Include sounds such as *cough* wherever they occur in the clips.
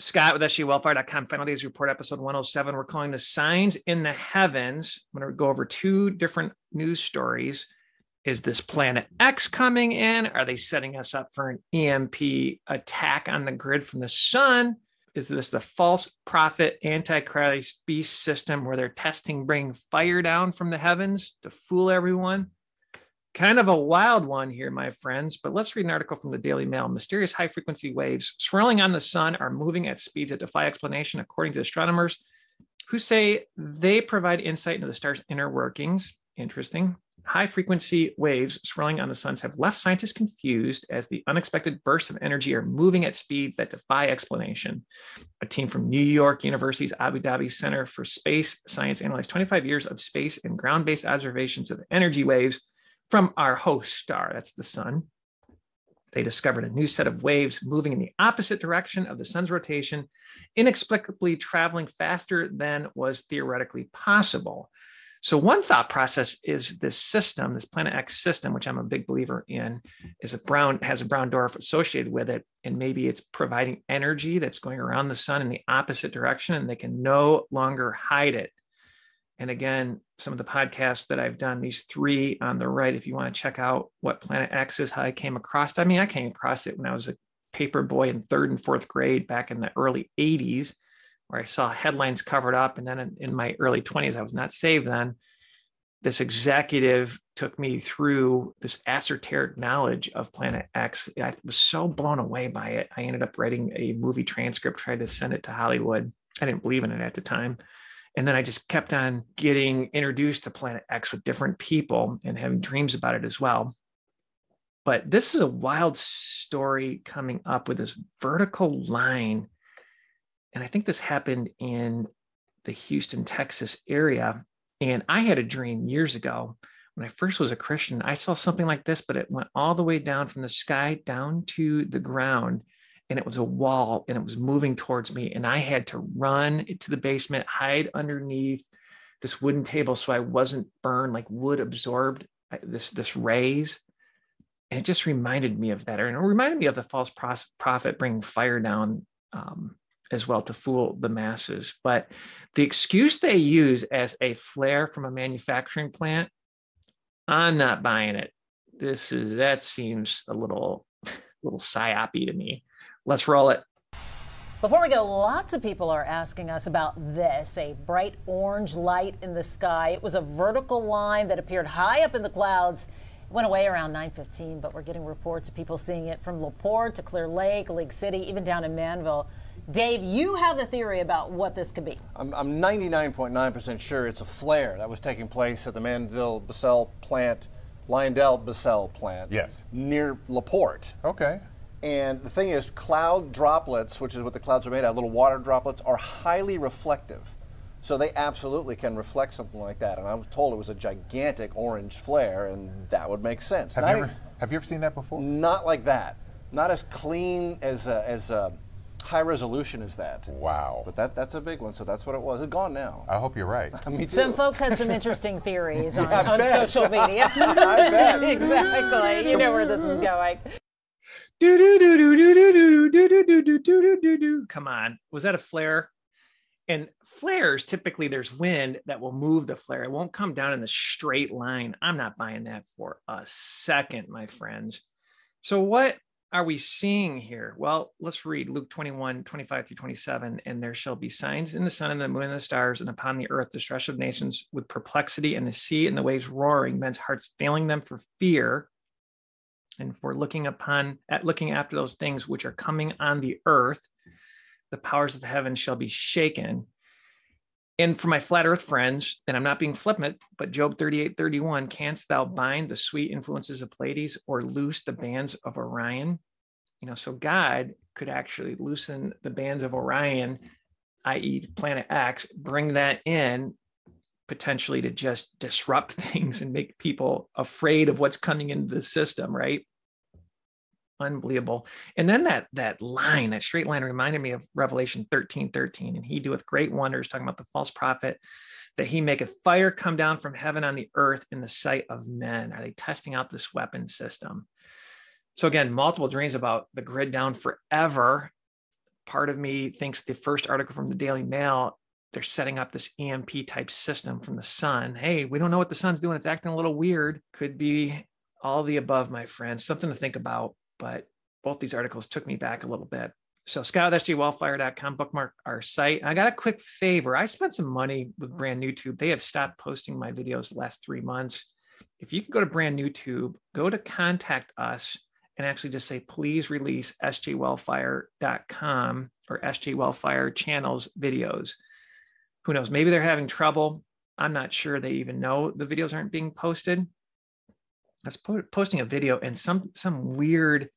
Scott with SJWellfire.com, Final Days Report, episode 107. We're calling the signs in the heavens. I'm going to go over two different news stories. Is this planet X coming in? Are they setting us up for an EMP attack on the grid from the sun? Is this the false prophet antichrist beast system where they're testing bringing fire down from the heavens to fool everyone? Kind of a wild one here, my friends, but let's read an article from the Daily Mail. Mysterious high frequency waves swirling on the sun are moving at speeds that defy explanation, according to astronomers who say they provide insight into the star's inner workings. Interesting. High frequency waves swirling on the suns have left scientists confused as the unexpected bursts of energy are moving at speeds that defy explanation. A team from New York University's Abu Dhabi Center for Space Science analyzed 25 years of space and ground based observations of energy waves from our host star, that's the sun. They discovered a new set of waves moving in the opposite direction of the sun's rotation, inexplicably traveling faster than was theoretically possible. So, one thought process is this system, this Planet X system, which I'm a big believer in, is a brown has a brown dwarf associated with it, and maybe it's providing energy that's going around the sun in the opposite direction, and they can no longer hide it. And again, some of the podcasts that I've done, these three on the right, if you want to check out what Planet X is, how I came across it. I mean, I came across it when I was a paper boy in third and fourth grade back in the early 80s, where I saw headlines covered up. And then in, my early 20s, I was not saved then. This executive took me through this esoteric knowledge of Planet X. I was so blown away by it. I ended up writing a movie transcript, tried to send it to Hollywood. I didn't believe in it at the time and then I just kept on getting introduced to Planet X with different people and having dreams about it as well. But this is a wild story coming up with this vertical line. And I think this happened in the Houston, Texas area. And I had a dream years ago when I first was a Christian. I saw something like this, but it went all the way down from the sky down to the ground and it was a wall and it was moving towards me and i had to run to the basement hide underneath this wooden table so i wasn't burned like wood absorbed uh, this this rays. And it just reminded me of that and it reminded me of the false prophet bringing fire down um, as well to fool the masses. But the excuse they use as a flare from a manufacturing plant i'm not buying it. This is that seems a little *laughs* little psyopy to me Let's roll it. Before we go, lots of people are asking us about this a bright orange light in the sky. It was a vertical line that appeared high up in the clouds. It went away around 9:15, but we're getting reports of people seeing it from LaPorte to Clear Lake, Lake City, even down in Manville. Dave, you have a theory about what this could be. I'm 99.9% sure it's a flare that was taking place at the Manville Basell plant, LyondellBasell plant. Yes. Near LaPorte. Okay. And the thing is, cloud droplets, which is what the clouds are made out of, little water droplets, are highly reflective. So they absolutely can reflect something like that. And I was told it was a gigantic orange flare, and that would make sense. Have, you ever, have you ever, seen that before? Not like that. Not as clean as uh, as uh, high resolution as that. Wow. But that that's a big one. So that's what it was. It's gone now. I hope you're right. *laughs* Me too. Some folks had some interesting theories *laughs* on, yeah, on social media. *laughs* I bet. exactly. You know where this is going. Come on, was that a flare? And flares typically there's wind that will move the flare. It won't come down in the straight line. I'm not buying that for a second, my friends. So what are we seeing here? Well, let's read Luke 21, 25 through 27. And there shall be signs in the sun and the moon and the stars, and upon the earth the stress of nations with perplexity, and the sea and the waves roaring, men's hearts failing them for fear and for looking upon at looking after those things which are coming on the earth the powers of heaven shall be shaken. And for my flat earth friends and i'm not being flippant but job 38 31 canst thou bind the sweet influences of pleiades or loose the bands of orion? You know so god could actually loosen the bands of orion i.e planet x bring that in potentially to just disrupt *laughs* things and make people afraid of what's coming into the system right unbelievable and then that that line that straight line reminded me of revelation 13 13 and he doeth great wonders talking about the false prophet that he maketh fire come down from heaven on the earth in the sight of men are they testing out this weapon system so again multiple dreams about the grid down forever part of me thinks the first article from the Daily Mail, they're setting up this EMP type system from the sun. Hey, we don't know what the sun's doing. It's acting a little weird. Could be all the above, my friends. Something to think about. But both these articles took me back a little bit. So scott.sjwellfire.com, bookmark our site. I got a quick favor. I spent some money with Brand New Tube. They have stopped posting my videos the last three months. If you can go to Brand New Tube, go to contact us and actually just say, please release sjwellfire.com or SJ channels videos. Who knows? Maybe they're having trouble. I'm not sure they even know the videos aren't being posted. I was po- posting a video and some some weird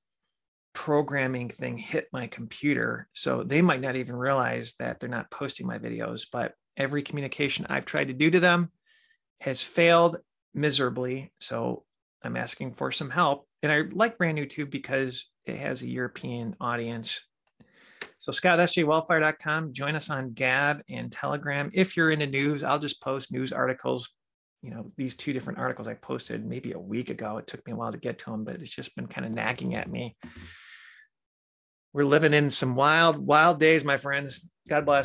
programming thing hit my computer. So they might not even realize that they're not posting my videos, but every communication I've tried to do to them has failed miserably. So I'm asking for some help. And I like Brand New Tube because it has a European audience. So Scott, sjwellfire.com. Join us on Gab and Telegram. If you're into news, I'll just post news articles. You know, these two different articles I posted maybe a week ago. It took me a while to get to them, but it's just been kind of nagging at me. We're living in some wild, wild days, my friends. God bless.